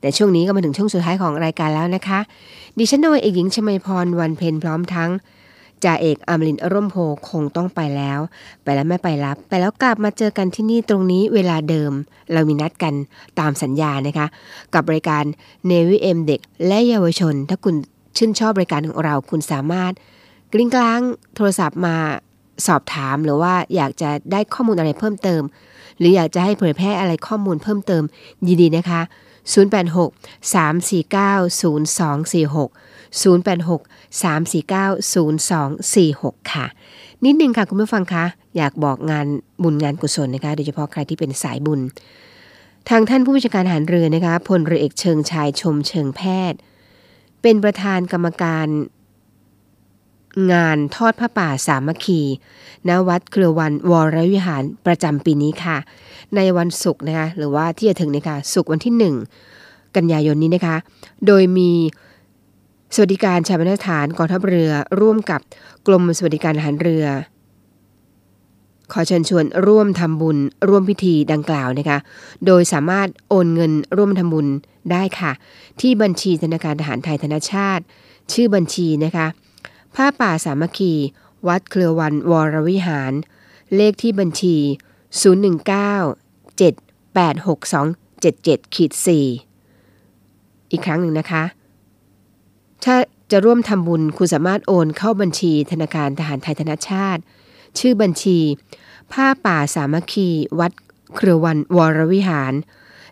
Speaker 1: แต่ช่วงนี้ก็มาถึงช่วงสุดท้ายของรายการแล้วนะคะ ดิฉันนวยเอกหญิงชมาพรวันเพ็ญพร้อมทั้งจ่าเอกอมรินร่มโพคงต้องไปแล้ว ไปแล้วไม่ไปรับ ไปแล้วกลับมาเจอกันที่นี่ตรงนี้เวลาเดิม เรามีนัดกันตามสัญญานะคะ กับรายการเนวิเอ็มเด็กและเยาวชน ถ้าคุณชื่นชอบรายการของเราคุณสามารถ กลิ้งกลางโทรศัพท์มาสอบถามหรือว่าอยากจะได้ข้อมูลอะไรเพิ่มเติม หรืออยากจะให้เผยแพร่อะไรข้อมูลเพิ่มเติมยินดีนะคะ 086 349 0246 086 349 0246 ค่ะ นิดนึงค่ะคุณผู้ฟังคะอยากบอกงานบุญงานกุศลนะคะ โดยเฉพาะใครที่เป็นสายบุญ ทางท่านผู้บัญชาการหารเรือนะคะพลเรือเอกเชิงชายชมเชิงแพทย์ เป็นประธานกรรมการ งานทอดผ้าป่าสามัคคีณวัดเครือวันวรวิหารประจำปีนี้ค่ะ ในวันศุกร์นะคะหรือว่าที่จะถึงนะคะศุกร์วันที่ 1 กันยายนนี้นะคะ โดยมีสวัสดิการชาปนสถานกองทัพเรือร่วมกับกรมสวัสดิการทหารเรือ ขอเชิญชวนร่วมทำบุญร่วมพิธีดังกล่าวนะคะ โดยสามารถโอนเงินร่วมทำบุญได้ค่ะ ที่บัญชีธนาคารทหารไทยธนชาติ ชื่อบัญชีนะคะ ผ้าป่าสามัคคี วัดเครือวันวรวิหาร เลขที่บัญชี 019 7862 77ขีด4อีกครั้งหนึ่งนะคะ ถ้าจะร่วมทำบุญคุณสามารถโอนเข้าบัญชีธนาคารทหารไทยธนชาติ ชื่อบัญชี ผ้าป่าสามัคคี วัดเครือวันวรวิหาร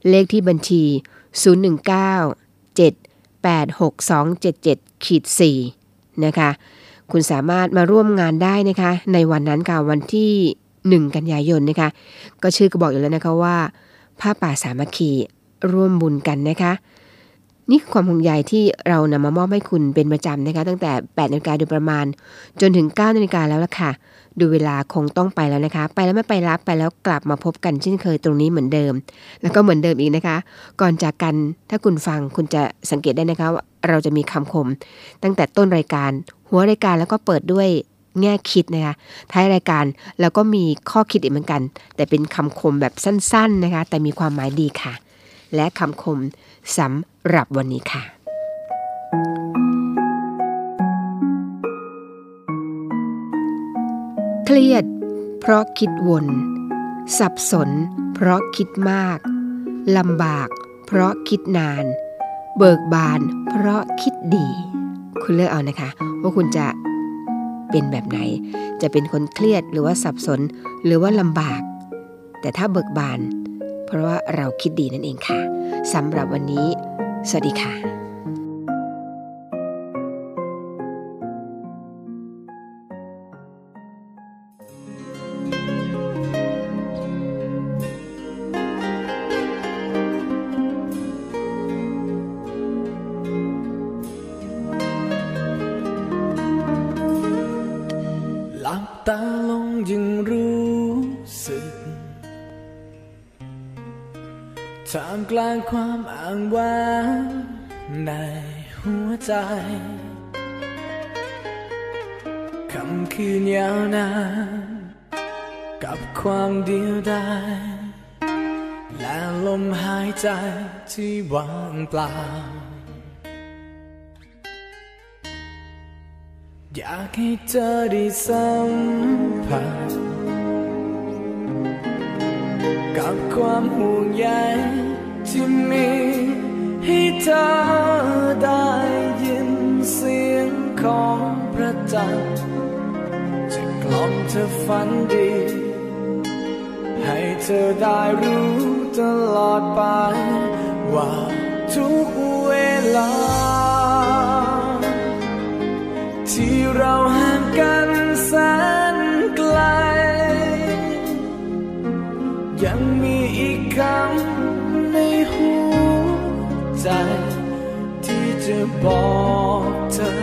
Speaker 1: เลขที่บัญชี 019 786277ขีด4 นะคะ คุณสามารถมาร่วมงานได้นะคะ ในวันนั้นค่ะวันที่ 1 กันยายนนะคะ ก็ชื่อก็บอกอยู่แล้วนะคะว่าผ้าป่าสามัคคีร่วมบุญกันนะคะ นี่คือความห่วงใยที่เรานำมามอบให้คุณเป็นประจำนะคะ ตั้งแต่8นาฬิกาโดยประมาณ จนถึง9นาฬิกาแล้วล่ะค่ะ ดูเวลาคงต้องไปแล้วนะคะ ไปแล้วไม่ไปรับไปแล้วกลับมาพบกันเช่นเคยตรงนี้เหมือนเดิม แล้วก็เหมือนเดิมอีกนะคะ ก่อนจากกันถ้าคุณฟังคุณจะสังเกตได้นะคะว่าเราจะมีคำคม ตั้งแต่ต้นรายการ หัวรายการแล้วก็เปิดด้วยแง่คิดนะคะท้ายรายการแล้วก็มีข้อคิดอีกเหมือนกัน แต่เป็นคำคมแบบสั้นๆนะคะ แต่มีความหมายดีค่ะ และคำคมสำหรับวันนี้ค่ะ เครียด เพราะคิดวน สับสน เพราะคิดมากลำบาก เพราะคิดนาน เบิกบานเพราะคิดดี คุณเลือกเอานะคะ ว่าคุณจะเป็นแบบไหน จะเป็นคนเครียดหรือว่าสับสนหรือว่าลำบาก แต่ถ้าเบิกบาน เพราะว่าเราคิดดีนั่นเองค่ะสำหรับวันนี้ สวัสดีค่ะ
Speaker 4: ความอ้างว้างในหัวใจคำคืนยาวนานกับความเดียวดายและลมหายใจที่ว่างเปล่า อยากให้เธอได้สัมผัสกับความห่วงใย ที่มีให้เธอได้ยินเสียงของพระจันทร์จะกล่อมเธอฝันดี ให้เธอได้รู้ตลอดไป ว่าทุกเวลา ที่เราห่างกันแสนไกล ยังมีอีกคำ จะบอกเธอ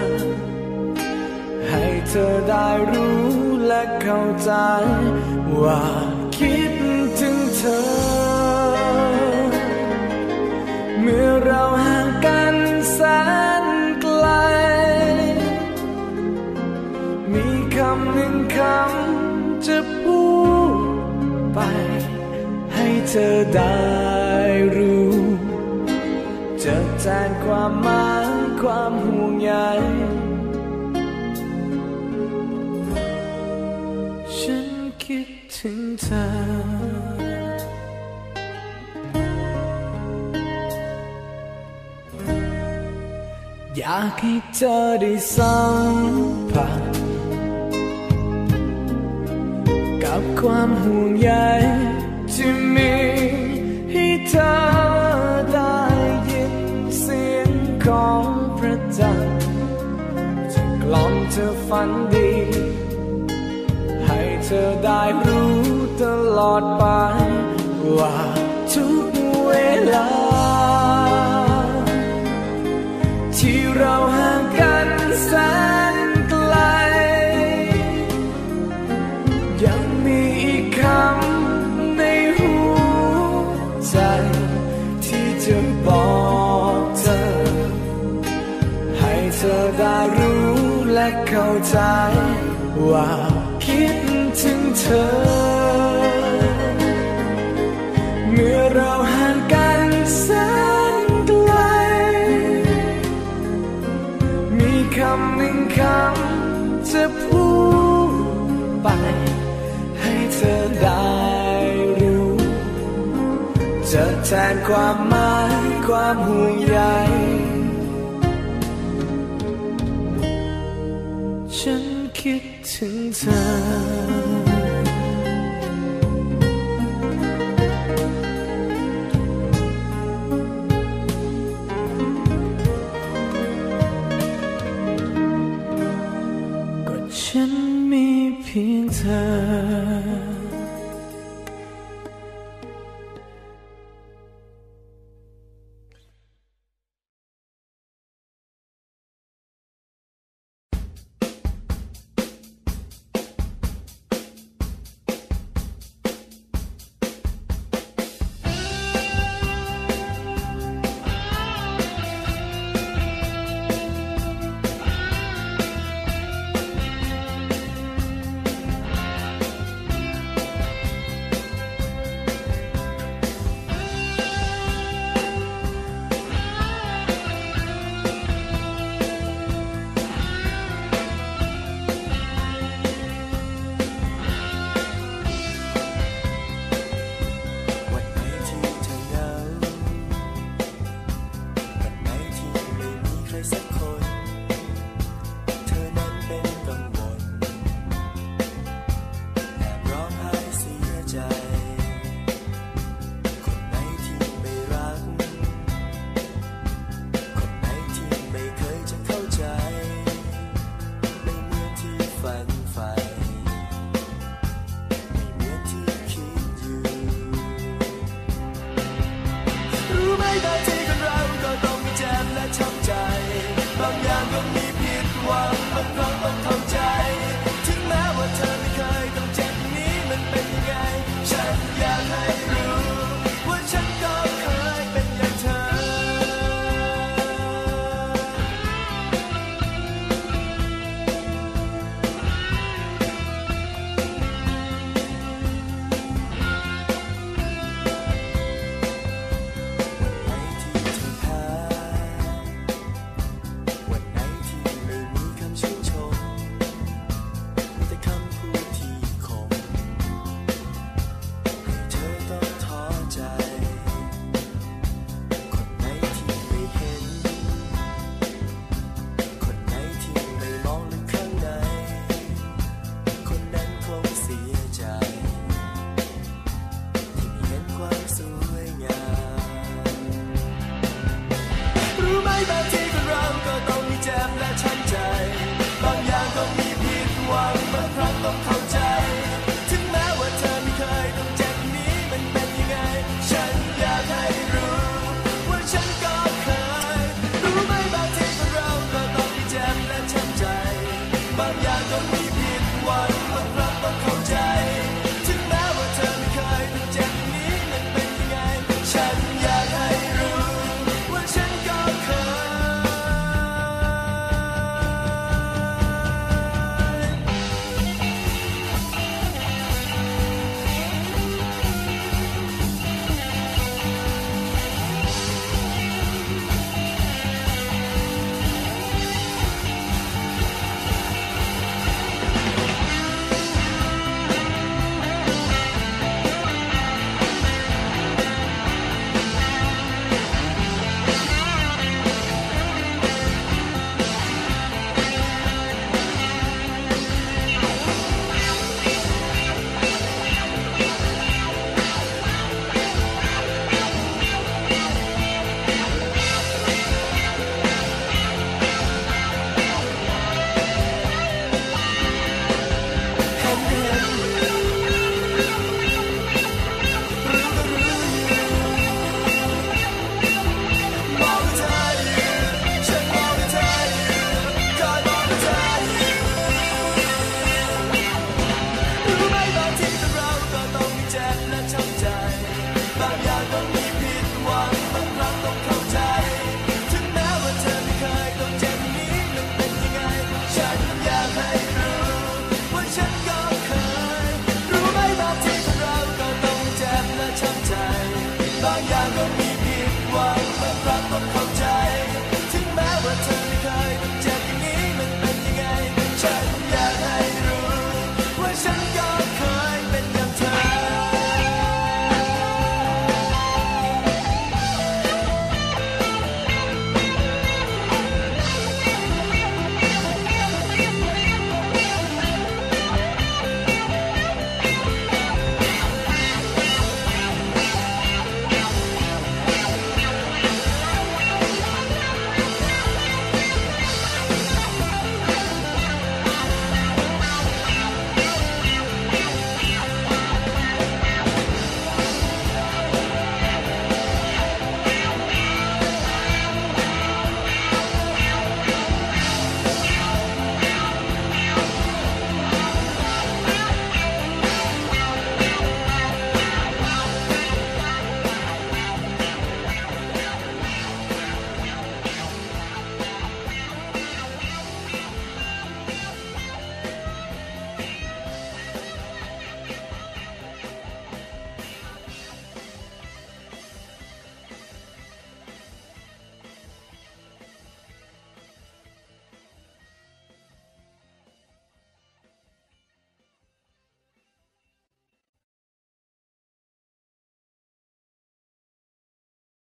Speaker 4: ให้เธอได้รู้และเข้าใจ ว่าคิดถึงเธอ เมื่อเราห่างกันแสนไกล มีคำหนึ่งคำจะพูดไป ให้เธอได้รู้ จะแทนความหมายความห่วงใยฉันคิดถึงเธออยากให้เธอได้สัมผัสกับความห่วงใย ฝันดี ให้เธอได้รู้ตลอดไป เข้าใจ ว่าคิดถึงเธอ เมื่อเราห่างกันแสนไกล มีคำหนึ่งคำจะพูดไป ให้เธอได้รู้ จะแทนความหมายความห่วงใย คิดถึงเธ